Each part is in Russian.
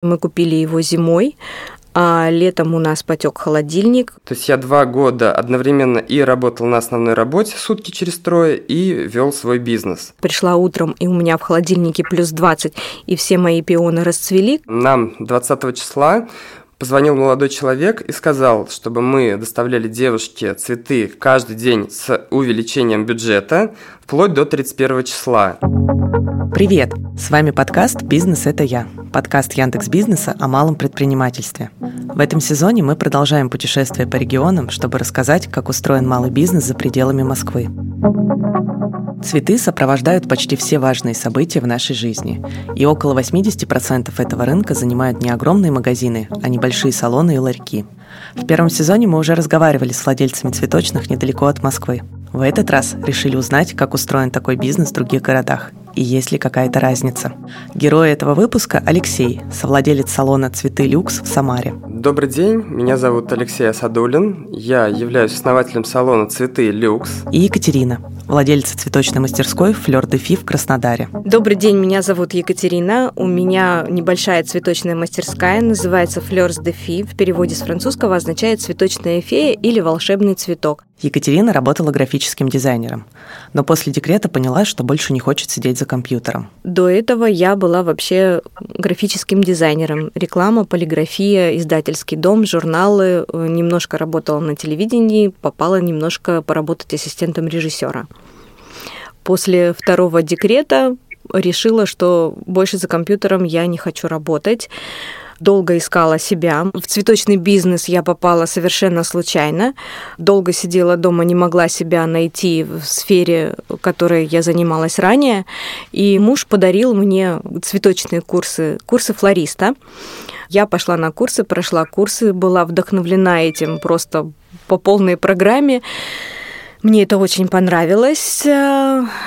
Мы купили его зимой, а летом у нас потек холодильник. То есть я два года одновременно и работал на основной работе сутки через трое, и вел свой бизнес. Пришла утром, и у меня в холодильнике плюс 20, и все мои пионы расцвели. Нам 20 числа позвонил молодой человек и сказал, чтобы мы доставляли девушке цветы каждый день с увеличением бюджета вплоть до 31 числа. Привет! С вами подкаст «Бизнес – это я» подкаст Яндекс Бизнеса о малом предпринимательстве. В этом сезоне мы продолжаем путешествие по регионам, чтобы рассказать, как устроен малый бизнес за пределами Москвы. Цветы сопровождают почти все важные события в нашей жизни, и около 80% этого рынка занимают не огромные магазины, а небольшие салоны и ларьки. В первом сезоне мы уже разговаривали с владельцами цветочных недалеко от Москвы. В этот раз решили узнать, как устроен такой бизнес в других городах и есть ли какая-то разница. Герой этого выпуска – Алексей, совладелец салона «Цветы Люкс» в Самаре. Добрый день, меня зовут Алексей Асадулин, я являюсь основателем салона «Цветы Люкс». И Екатерина, владельца цветочной мастерской «Флёр де Фи» в Краснодаре. Добрый день, меня зовут Екатерина, у меня небольшая цветочная мастерская, называется «Флёр де Фи», в переводе с французского означает «цветочная фея» или «волшебный цветок». Екатерина работала графическим дизайнером, но после декрета поняла, что больше не хочет сидеть за компьютером. До этого я была вообще графическим дизайнером. Реклама, полиграфия, издательский дом, журналы. Немножко работала на телевидении, попала немножко поработать ассистентом режиссера. После второго декрета решила, что больше за компьютером я не хочу работать долго искала себя. В цветочный бизнес я попала совершенно случайно. Долго сидела дома, не могла себя найти в сфере, которой я занималась ранее. И муж подарил мне цветочные курсы, курсы флориста. Я пошла на курсы, прошла курсы, была вдохновлена этим просто по полной программе. Мне это очень понравилось.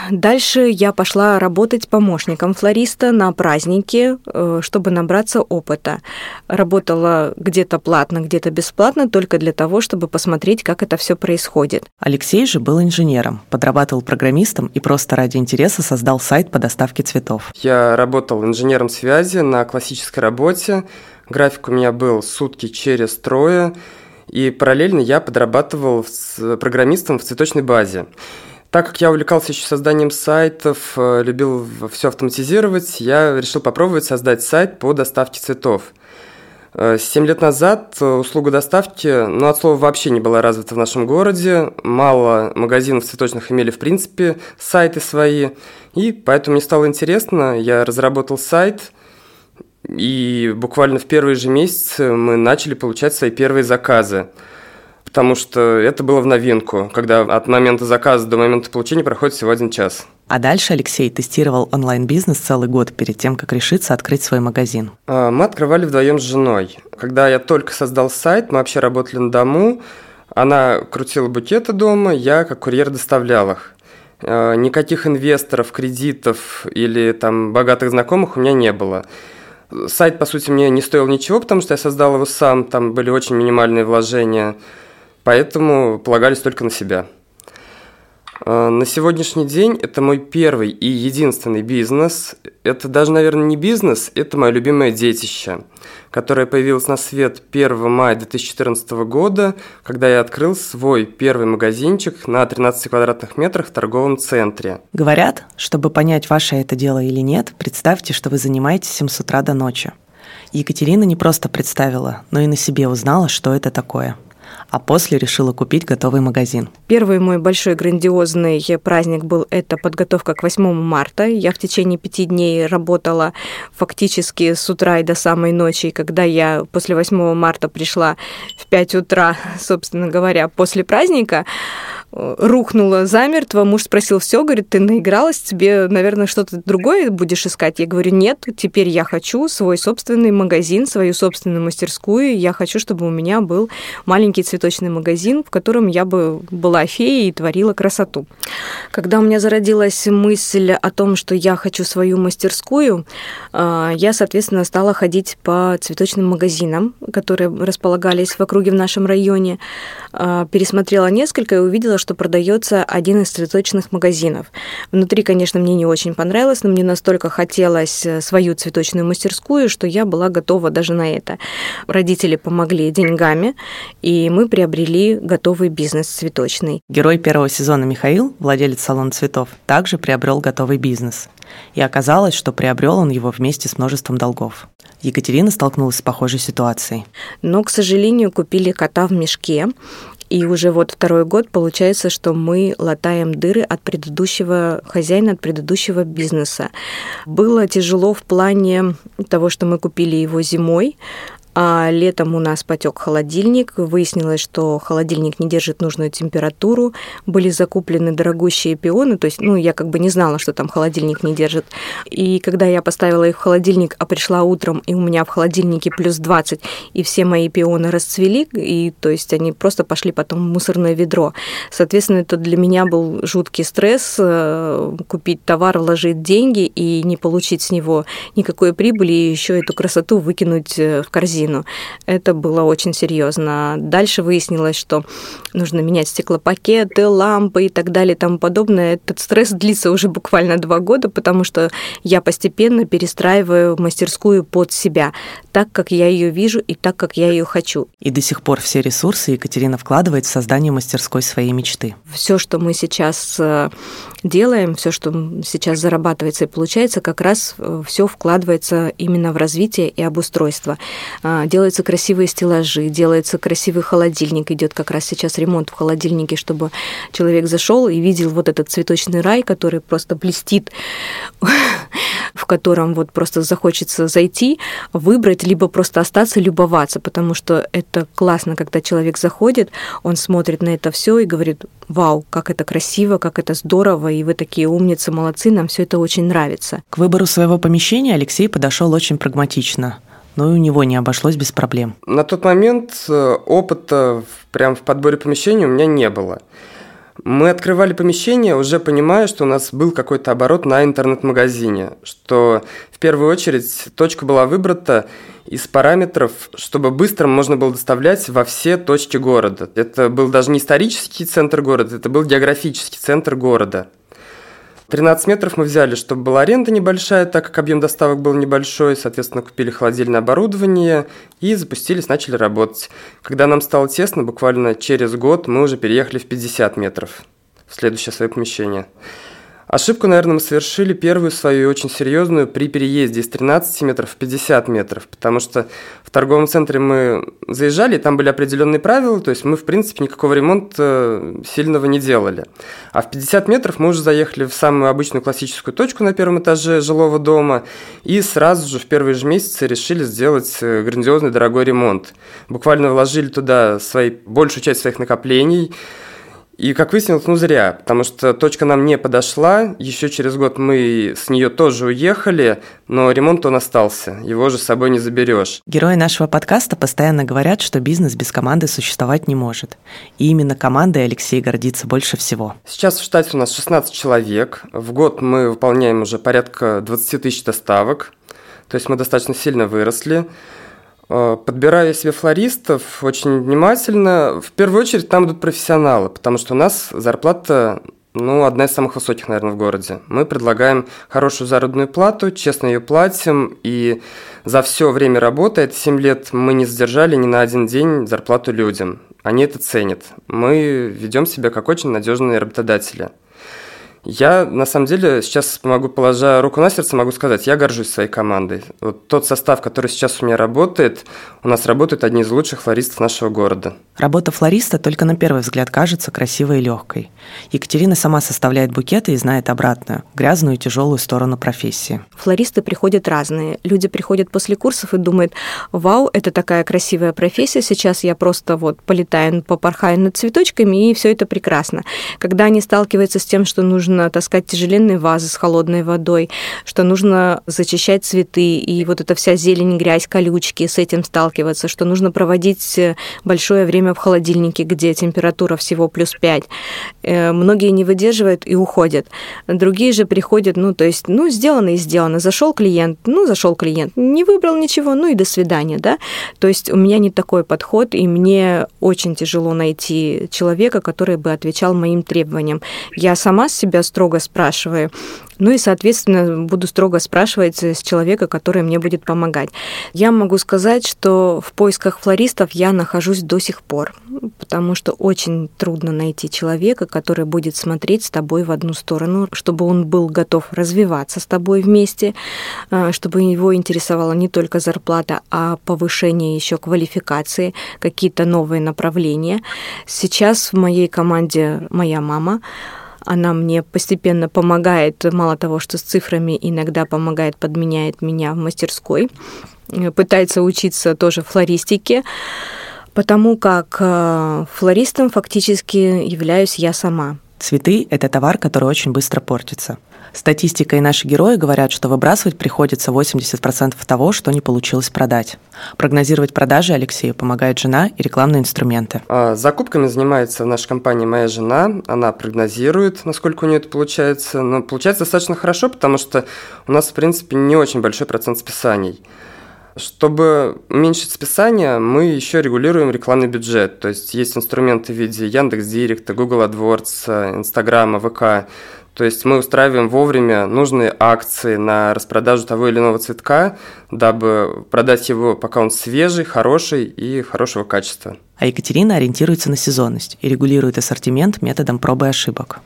Дальше я пошла работать помощником флориста на праздники, э, чтобы набраться опыта. Работала где-то платно, где-то бесплатно, только для того, чтобы посмотреть, как это все происходит. Алексей же был инженером, подрабатывал программистом и просто ради интереса создал сайт по доставке цветов. Я работал инженером связи на классической работе. График у меня был сутки через трое. И параллельно я подрабатывал с программистом в цветочной базе. Так как я увлекался еще созданием сайтов, э, любил все автоматизировать, я решил попробовать создать сайт по доставке цветов. Э, семь лет назад э, услуга доставки, ну, от слова вообще не была развита в нашем городе. Мало магазинов цветочных имели, в принципе, сайты свои. И поэтому мне стало интересно, я разработал сайт – и буквально в первые же месяцы мы начали получать свои первые заказы. Потому что это было в новинку, когда от момента заказа до момента получения проходит всего один час. А дальше Алексей тестировал онлайн-бизнес целый год перед тем, как решиться открыть свой магазин. А, мы открывали вдвоем с женой. Когда я только создал сайт, мы вообще работали на дому. Она крутила букеты дома, я как курьер доставлял их. А, никаких инвесторов, кредитов или там богатых знакомых у меня не было. Сайт, по сути, мне не стоил ничего, потому что я создал его сам, там были очень минимальные вложения, поэтому полагались только на себя. А, на сегодняшний день это мой первый и единственный бизнес. Это даже, наверное, не бизнес, это мое любимое детище, которое появилось на свет 1 мая 2014 года, когда я открыл свой первый магазинчик на 13 квадратных метрах в торговом центре. Говорят, чтобы понять, ваше это дело или нет, представьте, что вы занимаетесь им с утра до ночи. Екатерина не просто представила, но и на себе узнала, что это такое – а после решила купить готовый магазин. Первый мой большой грандиозный праздник был это подготовка к 8 марта. Я в течение пяти дней работала фактически с утра и до самой ночи. И когда я после 8 марта пришла в 5 утра, собственно говоря, после праздника, рухнула замертво. Муж спросил, все, говорит, ты наигралась, тебе, наверное, что-то другое будешь искать? Я говорю, нет, теперь я хочу свой собственный магазин, свою собственную мастерскую. Я хочу, чтобы у меня был маленький цветочный магазин, в котором я бы была феей и творила красоту. Когда у меня зародилась мысль о том, что я хочу свою мастерскую, а, я, соответственно, стала ходить по цветочным магазинам, которые располагались в округе в нашем районе, а, пересмотрела несколько и увидела, что продается один из цветочных магазинов. Внутри, конечно, мне не очень понравилось, но мне настолько хотелось э, свою цветочную мастерскую, что я была готова даже на это. Родители помогли деньгами, и мы приобрели готовый бизнес цветочный. Герой первого сезона Михаил, владелец салона цветов, также приобрел готовый бизнес. И оказалось, что приобрел он его вместе с множеством долгов. Екатерина столкнулась с похожей ситуацией. Но, к сожалению, купили кота в мешке, и уже вот второй год получается, что мы латаем дыры от предыдущего хозяина, от предыдущего бизнеса. Было тяжело в плане того, что мы купили его зимой, а летом у нас потек холодильник. Выяснилось, что холодильник не держит нужную температуру. Были закуплены дорогущие пионы. То есть, ну, я как бы не знала, что там холодильник не держит. И когда я поставила их в холодильник, а пришла утром, и у меня в холодильнике плюс 20, и все мои пионы расцвели, и то есть они просто пошли потом в мусорное ведро. Соответственно, это для меня был жуткий стресс э, купить товар, вложить деньги и не получить с него никакой прибыли, и еще эту красоту выкинуть э, в корзину корзину. Это было очень серьезно. Дальше выяснилось, что нужно менять стеклопакеты, лампы и так далее и тому подобное. Этот стресс длится уже буквально два года, потому что я постепенно перестраиваю мастерскую под себя, так, как я ее вижу и так, как я ее хочу. И до сих пор все ресурсы Екатерина вкладывает в создание мастерской своей мечты. Все, что мы сейчас э, делаем, все, что сейчас зарабатывается и получается, как раз э, все вкладывается именно в развитие и обустройство. А, делаются красивые стеллажи, делается красивый холодильник, идет как раз сейчас ремонт в холодильнике, чтобы человек зашел и видел вот этот цветочный рай, который просто блестит, в котором вот просто захочется зайти, выбрать, либо просто остаться, любоваться, потому что это классно, когда человек заходит, он смотрит на это все и говорит, вау, как это красиво, как это здорово, и вы такие умницы, молодцы, нам все это очень нравится. К выбору своего помещения Алексей подошел очень прагматично но и у него не обошлось без проблем. На тот момент э, опыта прям в подборе помещения у меня не было. Мы открывали помещение, уже понимая, что у нас был какой-то оборот на интернет-магазине, что в первую очередь точка была выбрата из параметров, чтобы быстро можно было доставлять во все точки города. Это был даже не исторический центр города, это был географический центр города. 13 метров мы взяли, чтобы была аренда небольшая, так как объем доставок был небольшой, соответственно, купили холодильное оборудование и запустились, начали работать. Когда нам стало тесно, буквально через год мы уже переехали в 50 метров в следующее свое помещение. Ошибку, наверное, мы совершили первую свою очень серьезную при переезде из 13 метров в 50 метров, потому что в торговом центре мы заезжали, и там были определенные правила, то есть мы, в принципе, никакого ремонта сильного не делали. А в 50 метров мы уже заехали в самую обычную классическую точку на первом этаже жилого дома, и сразу же в первые же месяцы решили сделать э, грандиозный дорогой ремонт. Буквально вложили туда свои, большую часть своих накоплений, и, как выяснилось, ну зря, потому что точка нам не подошла. Еще через год мы с нее тоже уехали, но ремонт он остался. Его же с собой не заберешь. Герои нашего подкаста постоянно говорят, что бизнес без команды существовать не может. И именно командой Алексей гордится больше всего. Сейчас в штате у нас 16 человек. В год мы выполняем уже порядка 20 тысяч доставок. То есть мы достаточно сильно выросли. Э, подбирая себе флористов очень внимательно, в первую очередь там идут профессионалы, потому что у нас зарплата ну, одна из самых высоких, наверное, в городе. Мы предлагаем хорошую заработную плату, честно ее платим, и за все время работы, это 7 лет, мы не задержали ни на один день зарплату людям. Они это ценят. Мы ведем себя как очень надежные работодатели. Я, на самом деле, сейчас могу, положа руку на сердце, могу сказать, я горжусь своей командой. Вот тот состав, который сейчас у меня работает, у нас работают одни из лучших флористов нашего города. Работа флориста только на первый взгляд кажется красивой и легкой. Екатерина сама составляет букеты и знает обратную, грязную и тяжелую сторону профессии. Флористы приходят разные. Люди приходят после курсов и думают, вау, это такая красивая профессия, сейчас я просто вот полетаю, попорхаю над цветочками, и все это прекрасно. Когда они сталкиваются с тем, что нужно нужно таскать тяжеленные вазы с холодной водой, что нужно зачищать цветы, и вот эта вся зелень, грязь, колючки, с этим сталкиваться, что нужно проводить большое время в холодильнике, где температура всего плюс 5. Э, многие не выдерживают и уходят. Другие же приходят, ну, то есть, ну, сделано и сделано. Зашел клиент, ну, зашел клиент, не выбрал ничего, ну и до свидания, да. То есть у меня не такой подход, и мне очень тяжело найти человека, который бы отвечал моим требованиям. Я сама с строго спрашиваю, ну и, соответственно, буду строго спрашивать с человека, который мне будет помогать. Я могу сказать, что в поисках флористов я нахожусь до сих пор, потому что очень трудно найти человека, который будет смотреть с тобой в одну сторону, чтобы он был готов развиваться с тобой вместе, а, чтобы его интересовала не только зарплата, а повышение еще квалификации, какие-то новые направления. Сейчас в моей команде моя мама, она мне постепенно помогает, мало того, что с цифрами, иногда помогает, подменяет меня в мастерской, э, пытается учиться тоже флористике, потому как э, флористом фактически являюсь я сама. Цветы – это товар, который очень быстро портится. Статистика и наши герои говорят, что выбрасывать приходится 80% того, что не получилось продать. Прогнозировать продажи Алексею помогает жена и рекламные инструменты. А, закупками занимается в нашей компании моя жена. Она прогнозирует, насколько у нее это получается. Но получается достаточно хорошо, потому что у нас, в принципе, не очень большой процент списаний. Чтобы уменьшить списание, мы еще регулируем рекламный бюджет. То есть есть инструменты в виде Яндекс.Директа, Google AdWords, Инстаграма, ВК. То есть мы устраиваем вовремя нужные акции на распродажу того или иного цветка, дабы продать его, пока он свежий, хороший и хорошего качества. А Екатерина ориентируется на сезонность и регулирует ассортимент методом пробы и ошибок.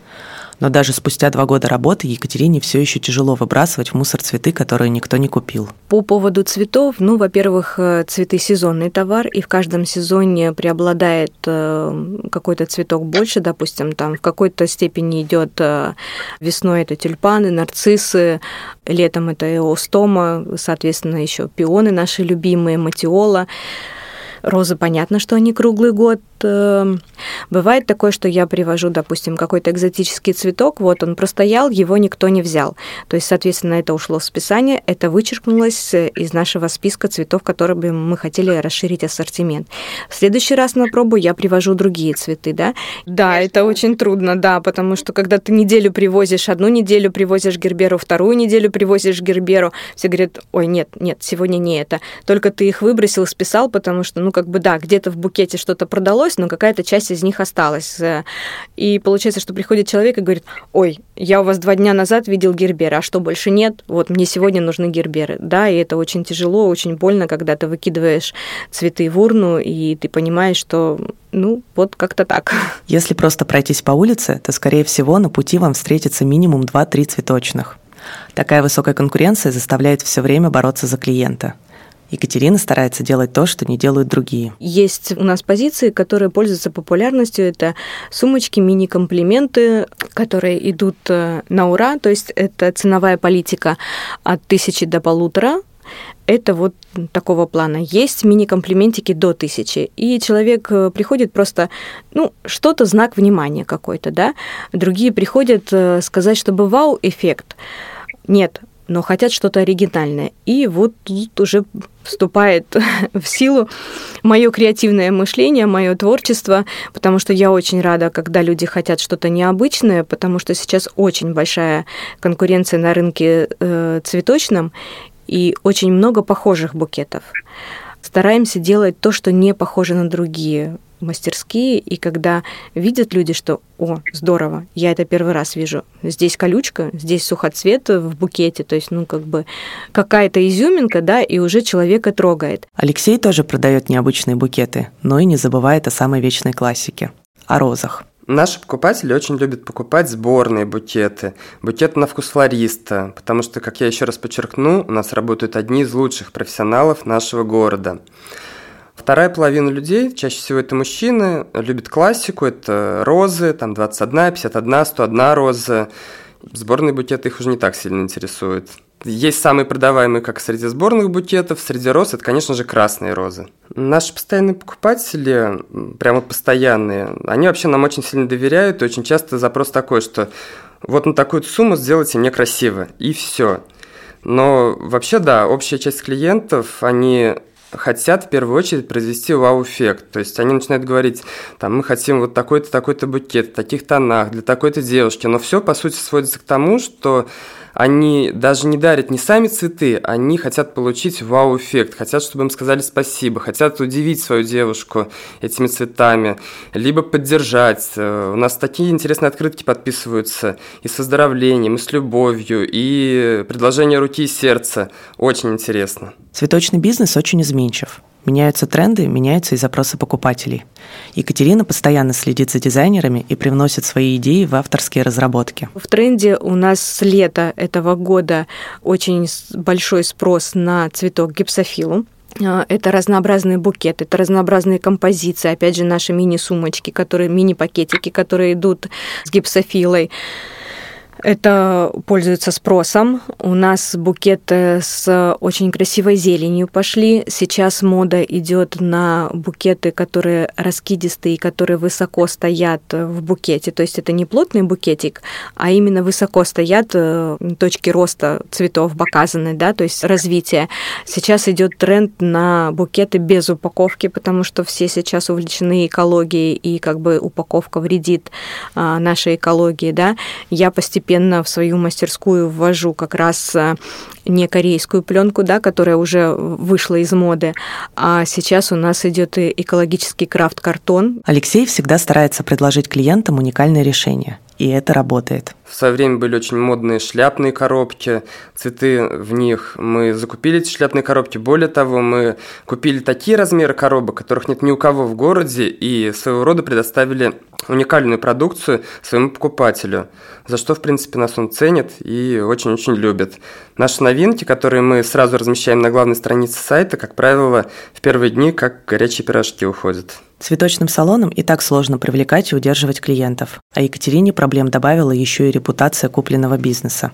Но даже спустя два года работы Екатерине все еще тяжело выбрасывать в мусор цветы, которые никто не купил. По поводу цветов, ну, во-первых, э, цветы сезонный товар, и в каждом сезоне преобладает э, какой-то цветок больше, допустим, там в какой-то степени идет э, весной это тюльпаны, нарциссы, летом это эостома, соответственно, еще пионы наши любимые, матиола. Розы, понятно, что они круглый год. Эм, бывает такое, что я привожу, допустим, какой-то экзотический цветок, вот он простоял, его никто не взял. То есть, соответственно, это ушло в списание, это вычеркнулось из нашего списка цветов, которые бы мы хотели расширить ассортимент. В следующий раз на пробу я привожу другие цветы, да? Да, это очень трудно, да, потому что когда ты неделю привозишь, одну неделю привозишь герберу, вторую неделю привозишь герберу, все говорят, ой, нет, нет, сегодня не это. Только ты их выбросил, списал, потому что, ну, как бы, да, где-то в букете что-то продалось, но какая-то часть из них осталась. И получается, что приходит человек и говорит, ой, я у вас два дня назад видел герберы, а что, больше нет? Вот, мне сегодня нужны герберы. Да, и это очень тяжело, очень больно, когда ты выкидываешь цветы в урну, и ты понимаешь, что ну, вот как-то так. Если просто пройтись по улице, то, скорее всего, на пути вам встретится минимум 2-3 цветочных. Такая высокая конкуренция заставляет все время бороться за клиента. Екатерина старается делать то, что не делают другие. Есть у нас позиции, которые пользуются популярностью. Это сумочки, мини-комплименты, которые идут э, на ура. То есть это ценовая политика от тысячи до полутора. Это вот такого плана. Есть мини-комплиментики до тысячи, и человек э, приходит просто, ну, что-то знак внимания какой-то, да. Другие приходят э, сказать, чтобы вау-эффект. Нет, но хотят что-то оригинальное. И вот тут уже вступает в силу мое креативное мышление, мое творчество, потому что я очень рада, когда люди хотят что-то необычное, потому что сейчас очень большая конкуренция на рынке э, цветочном и очень много похожих букетов. Стараемся делать то, что не похоже на другие мастерские, и когда видят люди, что «О, здорово, я это первый раз вижу, здесь колючка, здесь сухоцвет в букете», то есть, ну, как бы какая-то изюминка, да, и уже человека трогает. Алексей тоже продает необычные букеты, но и не забывает о самой вечной классике – о розах. Наши покупатели очень любят покупать сборные букеты, букеты на вкус флориста, потому что, как я еще раз подчеркну, у нас работают одни из лучших профессионалов нашего города. Вторая половина людей, чаще всего это мужчины, любят классику, это розы, там 21, 51, 101 роза. Сборные букеты их уже не так сильно интересуют. Есть самые продаваемые как среди сборных букетов, среди роз это, конечно же, красные розы. Наши постоянные покупатели, прямо постоянные, они вообще нам очень сильно доверяют, и очень часто запрос такой, что вот на такую сумму сделайте мне красиво, и все. Но вообще, да, общая часть клиентов, они хотят в первую очередь произвести вау-эффект. То есть они начинают говорить, там, мы хотим вот такой-то, такой-то букет, в таких тонах, для такой-то девушки. Но все, по сути, сводится к тому, что они даже не дарят не сами цветы, они хотят получить вау-эффект, хотят, чтобы им сказали спасибо, хотят удивить свою девушку этими цветами, либо поддержать. Э, у нас такие интересные открытки подписываются и с выздоровлением, и с любовью, и предложение руки и сердца. Очень интересно. Цветочный бизнес очень изменчив. Меняются тренды, меняются и запросы покупателей. Екатерина постоянно следит за дизайнерами и привносит свои идеи в авторские разработки. В тренде у нас с лета этого года очень большой спрос на цветок гипсофилу. А, это разнообразные букеты, это разнообразные композиции, опять же, наши мини-сумочки, которые, мини-пакетики, которые идут с гипсофилой. Это пользуется спросом. У нас букеты с очень красивой зеленью пошли. Сейчас мода идет на букеты, которые раскидистые, которые высоко стоят в букете. То есть это не плотный букетик, а именно высоко стоят э, точки роста цветов показаны, да, то есть развитие. Сейчас идет тренд на букеты без упаковки, потому что все сейчас увлечены экологией, и как бы упаковка вредит а, нашей экологии, да. Я постепенно постепенно в свою мастерскую ввожу как раз э, не корейскую пленку, да, которая уже вышла из моды, а сейчас у нас идет и экологический крафт-картон. Алексей всегда старается предложить клиентам уникальное решение и это работает. В свое время были очень модные шляпные коробки, цветы в них. Мы закупили эти шляпные коробки. Более того, мы купили такие размеры коробок, которых нет ни у кого в городе, и своего рода предоставили уникальную продукцию своему покупателю, за что, в принципе, нас он ценит и очень-очень любит. Наши новинки, которые мы сразу размещаем на главной странице сайта, как правило, в первые дни как горячие пирожки уходят. Цветочным салонам и так сложно привлекать и удерживать клиентов, а Екатерине проблем добавила еще и репутация купленного бизнеса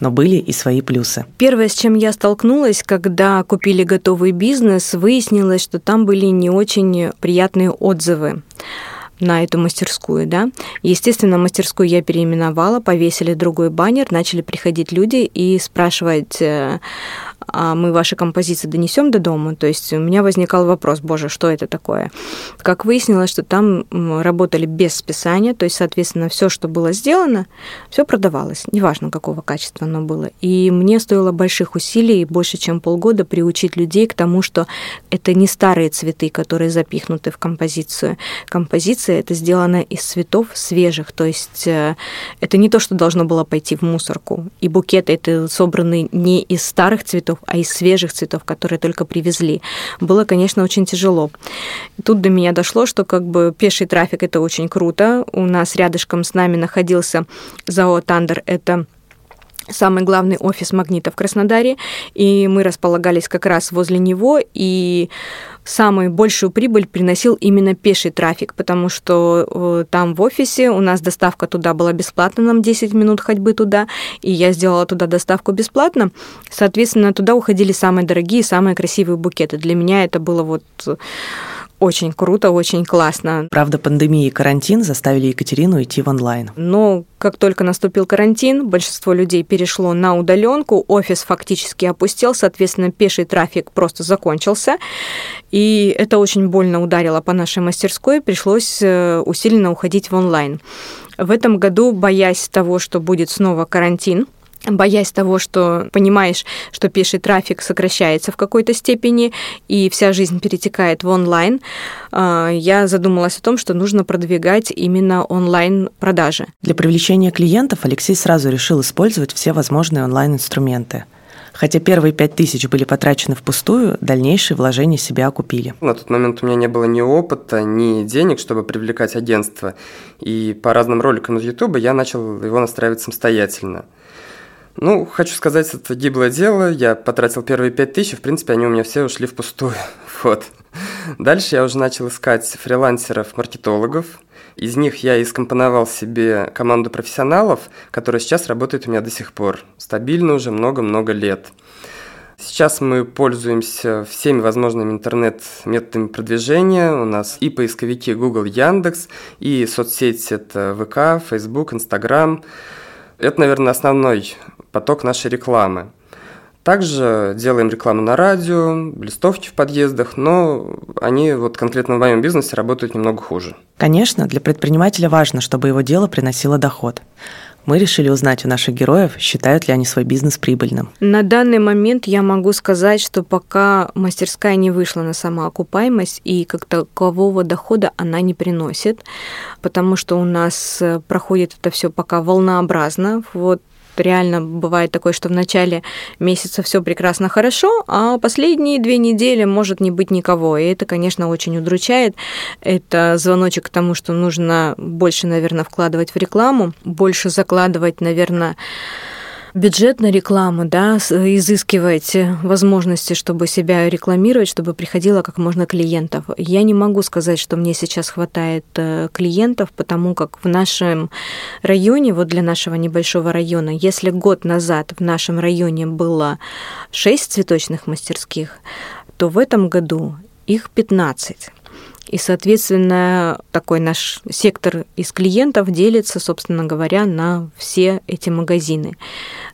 но были и свои плюсы. Первое, с чем я столкнулась, когда купили готовый бизнес, выяснилось, что там были не очень приятные отзывы на эту мастерскую, да. Естественно, мастерскую я переименовала, повесили другой баннер, начали приходить люди и спрашивать, э, а мы ваши композиции донесем до дома. То есть у меня возникал вопрос, боже, что это такое? Как выяснилось, что там работали без списания, то есть, соответственно, все, что было сделано, все продавалось, неважно, какого качества оно было. И мне стоило больших усилий, больше чем полгода, приучить людей к тому, что это не старые цветы, которые запихнуты в композицию. Композиция это сделана из цветов свежих, то есть э, это не то, что должно было пойти в мусорку. И букеты это собраны не из старых цветов, а из свежих цветов, которые только привезли. Было, конечно, очень тяжело. Тут до меня дошло, что как бы пеший трафик это очень круто. У нас рядышком с нами находился ЗАО «Тандер». Это самый главный офис «Магнита» в Краснодаре, и мы располагались как раз возле него, и самую большую прибыль приносил именно пеший трафик, потому что э, там в офисе у нас доставка туда была бесплатна, нам 10 минут ходьбы туда, и я сделала туда доставку бесплатно. Соответственно, туда уходили самые дорогие, самые красивые букеты. Для меня это было вот очень круто, очень классно. Правда, пандемия и карантин заставили Екатерину идти в онлайн. Но как только наступил карантин, большинство людей перешло на удаленку, офис фактически опустел, соответственно, пеший трафик просто закончился. И это очень больно ударило по нашей мастерской, пришлось э, усиленно уходить в онлайн. В этом году, боясь того, что будет снова карантин, боясь того, что понимаешь, что пеший трафик сокращается в какой-то степени, и вся жизнь перетекает в онлайн, а, я задумалась о том, что нужно продвигать именно онлайн-продажи. Для привлечения клиентов Алексей сразу решил использовать все возможные онлайн-инструменты. Хотя первые пять тысяч были потрачены впустую, дальнейшие вложения себя окупили. На тот момент у меня не было ни опыта, ни денег, чтобы привлекать агентство. И по разным роликам из YouTube я начал его настраивать самостоятельно. Ну, хочу сказать, это гиблое дело. Я потратил первые пять тысяч, в принципе, они у меня все ушли впустую. Вот. Дальше я уже начал искать фрилансеров-маркетологов. Из них я и скомпоновал себе команду профессионалов, которая сейчас работает у меня до сих пор. Стабильно уже много-много лет. Сейчас мы пользуемся всеми возможными интернет-методами продвижения. У нас и поисковики Google, Яндекс, и соцсети это ВК, Facebook, Instagram. Это, наверное, основной поток нашей рекламы. Также делаем рекламу на радио, листовки в подъездах, но они вот конкретно в моем бизнесе работают немного хуже. Конечно, для предпринимателя важно, чтобы его дело приносило доход. Мы решили узнать у наших героев, считают ли они свой бизнес прибыльным. На данный момент я могу сказать, что пока мастерская не вышла на самоокупаемость и как такового дохода она не приносит, потому что у нас проходит это все пока волнообразно. Вот реально бывает такое, что в начале месяца все прекрасно хорошо, а последние две недели может не быть никого. И это, конечно, очень удручает. Это звоночек к тому, что нужно больше, наверное, вкладывать в рекламу, больше закладывать, наверное, бюджет на да, изыскивать возможности, чтобы себя рекламировать, чтобы приходило как можно клиентов. Я не могу сказать, что мне сейчас хватает э, клиентов, потому как в нашем районе, вот для нашего небольшого района, если год назад в нашем районе было 6 цветочных мастерских, то в этом году их 15. И, соответственно, такой наш сектор из клиентов делится, собственно говоря, на все эти магазины.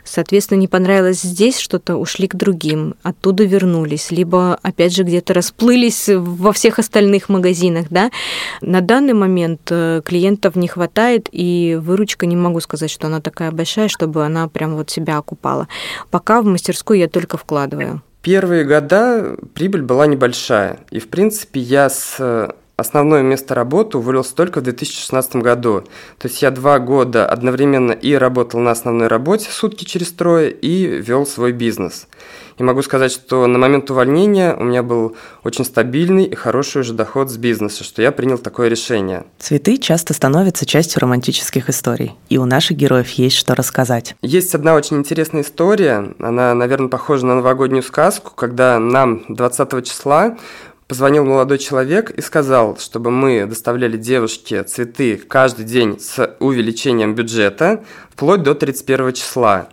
Соответственно, не понравилось здесь что-то, ушли к другим, оттуда вернулись, либо, опять же, где-то расплылись во всех остальных магазинах. Да? На данный момент э, клиентов не хватает, и выручка, не могу сказать, что она такая большая, чтобы она прям вот себя окупала. Пока в мастерскую я только вкладываю. Первые года прибыль была небольшая. И, в принципе, я с э, основное место работы уволился только в 2016 году. То есть я два года одновременно и работал на основной работе сутки через трое, и вел свой бизнес. И могу сказать, что на момент увольнения у меня был очень стабильный и хороший уже доход с бизнеса, что я принял такое решение. Цветы часто становятся частью романтических историй, и у наших героев есть что рассказать. Есть одна очень интересная история, она, наверное, похожа на новогоднюю сказку, когда нам 20 числа позвонил молодой человек и сказал, чтобы мы доставляли девушке цветы каждый день с увеличением бюджета вплоть до 31 числа.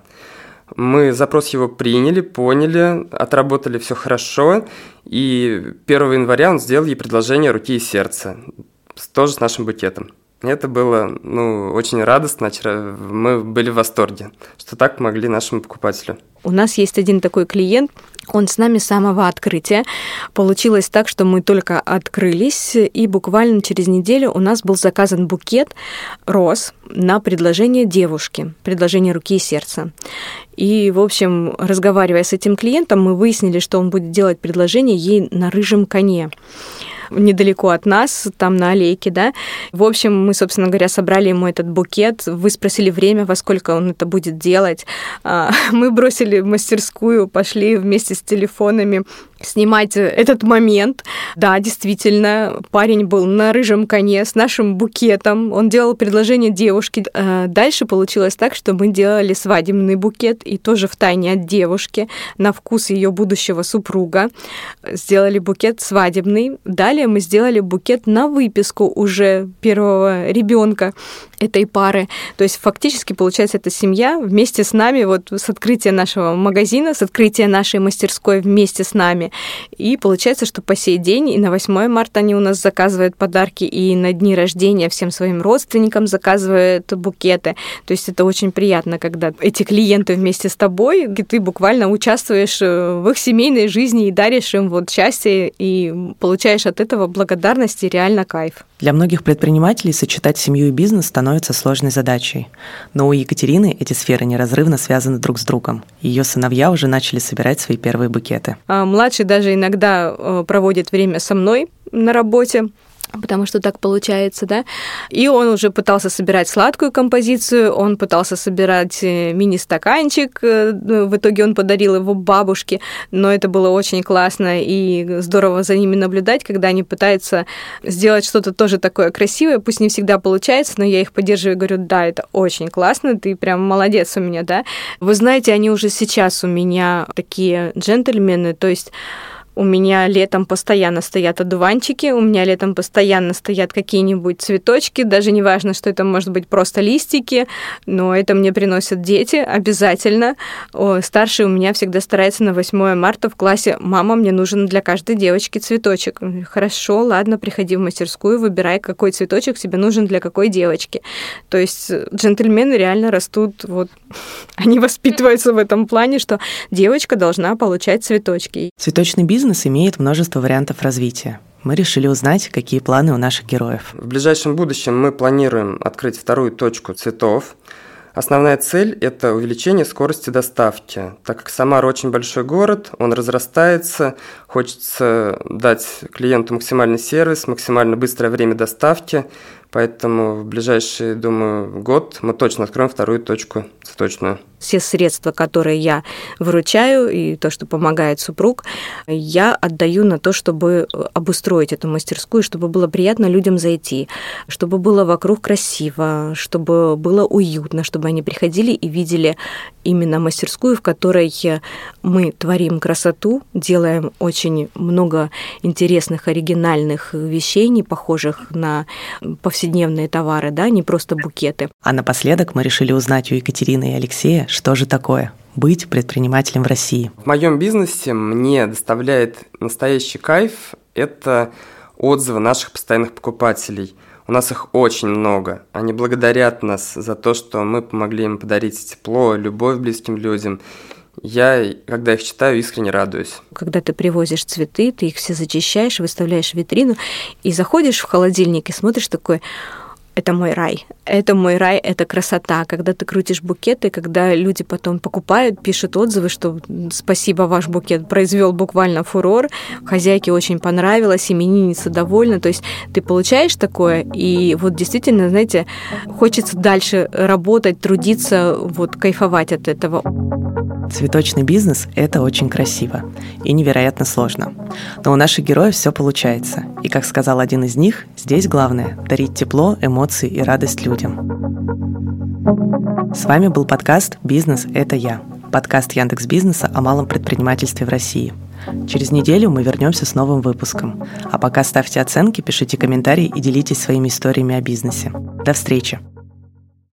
Мы запрос его приняли, поняли, отработали все хорошо, и 1 января он сделал ей предложение руки и сердца, тоже с нашим букетом. Это было ну, очень радостно, мы были в восторге, что так помогли нашему покупателю. У нас есть один такой клиент, он с нами с самого открытия. Получилось так, что мы только открылись, и буквально через неделю у нас был заказан букет роз на предложение девушки, предложение руки и сердца. И, в общем, разговаривая с этим клиентом, мы выяснили, что он будет делать предложение ей на рыжем коне недалеко от нас, там на аллейке, да. В общем, мы, собственно говоря, собрали ему этот букет, вы спросили время, во сколько он это будет делать. А, мы бросили мастерскую, пошли вместе с телефонами снимать этот момент. Да, действительно, парень был на рыжем коне с нашим букетом. Он делал предложение девушке. А, дальше получилось так, что мы делали свадебный букет и тоже в тайне от девушки на вкус ее будущего супруга. Сделали букет свадебный. Далее мы сделали букет на выписку уже первого ребенка этой пары. То есть фактически, получается, эта семья вместе с нами, вот с открытия нашего магазина, с открытия нашей мастерской вместе с нами. И получается, что по сей день и на 8 марта они у нас заказывают подарки, и на дни рождения всем своим родственникам заказывают букеты. То есть это очень приятно, когда эти клиенты вместе с тобой, и ты буквально участвуешь э, в их семейной жизни и даришь им вот счастье, и получаешь от этого благодарность и реально кайф. Для многих предпринимателей сочетать семью и бизнес становится сложной задачей. Но у Екатерины эти сферы неразрывно связаны друг с другом. Ее сыновья уже начали собирать свои первые букеты. А младший даже иногда э, проводит время со мной на работе потому что так получается, да. И он уже пытался собирать сладкую композицию, он пытался собирать э, мини-стаканчик, э, ну, в итоге он подарил его бабушке, но это было очень классно и здорово за ними наблюдать, когда они пытаются сделать что-то тоже такое красивое, пусть не всегда получается, но я их поддерживаю и говорю, да, это очень классно, ты прям молодец у меня, да. Вы знаете, они уже сейчас у меня такие джентльмены, то есть у меня летом постоянно стоят одуванчики, у меня летом постоянно стоят какие-нибудь цветочки, даже не важно, что это может быть просто листики, но это мне приносят дети обязательно. О, старший у меня всегда старается на 8 марта в классе «Мама, мне нужен для каждой девочки цветочек». Хорошо, ладно, приходи в мастерскую, выбирай, какой цветочек тебе нужен для какой девочки. То есть джентльмены реально растут, вот, они воспитываются в этом плане, что девочка должна получать цветочки. Цветочный бизнес Бизнес имеет множество вариантов развития. Мы решили узнать, какие планы у наших героев. В ближайшем будущем мы планируем открыть вторую точку цветов. Основная цель – это увеличение скорости доставки. Так как Самара очень большой город, он разрастается, хочется дать клиенту максимальный сервис, максимально быстрое время доставки, поэтому в ближайший, думаю, год мы точно откроем вторую точку цветочную все средства, которые я выручаю, и то, что помогает супруг, я отдаю на то, чтобы обустроить эту мастерскую, чтобы было приятно людям зайти, чтобы было вокруг красиво, чтобы было уютно, чтобы они приходили и видели именно мастерскую, в которой мы творим красоту, делаем очень много интересных, оригинальных вещей, не похожих на повседневные товары, да, не просто букеты. А напоследок мы решили узнать у Екатерины и Алексея, что же такое быть предпринимателем в России? В моем бизнесе мне доставляет настоящий кайф – это отзывы наших постоянных покупателей. У нас их очень много. Они благодарят нас за то, что мы помогли им подарить тепло, любовь близким людям. Я, когда их читаю, искренне радуюсь. Когда ты привозишь цветы, ты их все зачищаешь, выставляешь в витрину и заходишь в холодильник и смотришь такой, это мой рай. Это мой рай, это красота. Когда ты крутишь букеты, когда люди потом покупают, пишут отзывы, что спасибо, ваш букет произвел буквально фурор, хозяйке очень понравилось, именинница довольна. То есть ты получаешь такое, и вот действительно, знаете, хочется дальше работать, трудиться, вот кайфовать от этого. Цветочный бизнес – это очень красиво и невероятно сложно. Но у наших героев все получается. И, как сказал один из них, здесь главное – дарить тепло, эмоции и радость людям. С вами был подкаст «Бизнес – это я». Подкаст Яндекс Бизнеса о малом предпринимательстве в России. Через неделю мы вернемся с новым выпуском. А пока ставьте оценки, пишите комментарии и делитесь своими историями о бизнесе. До встречи!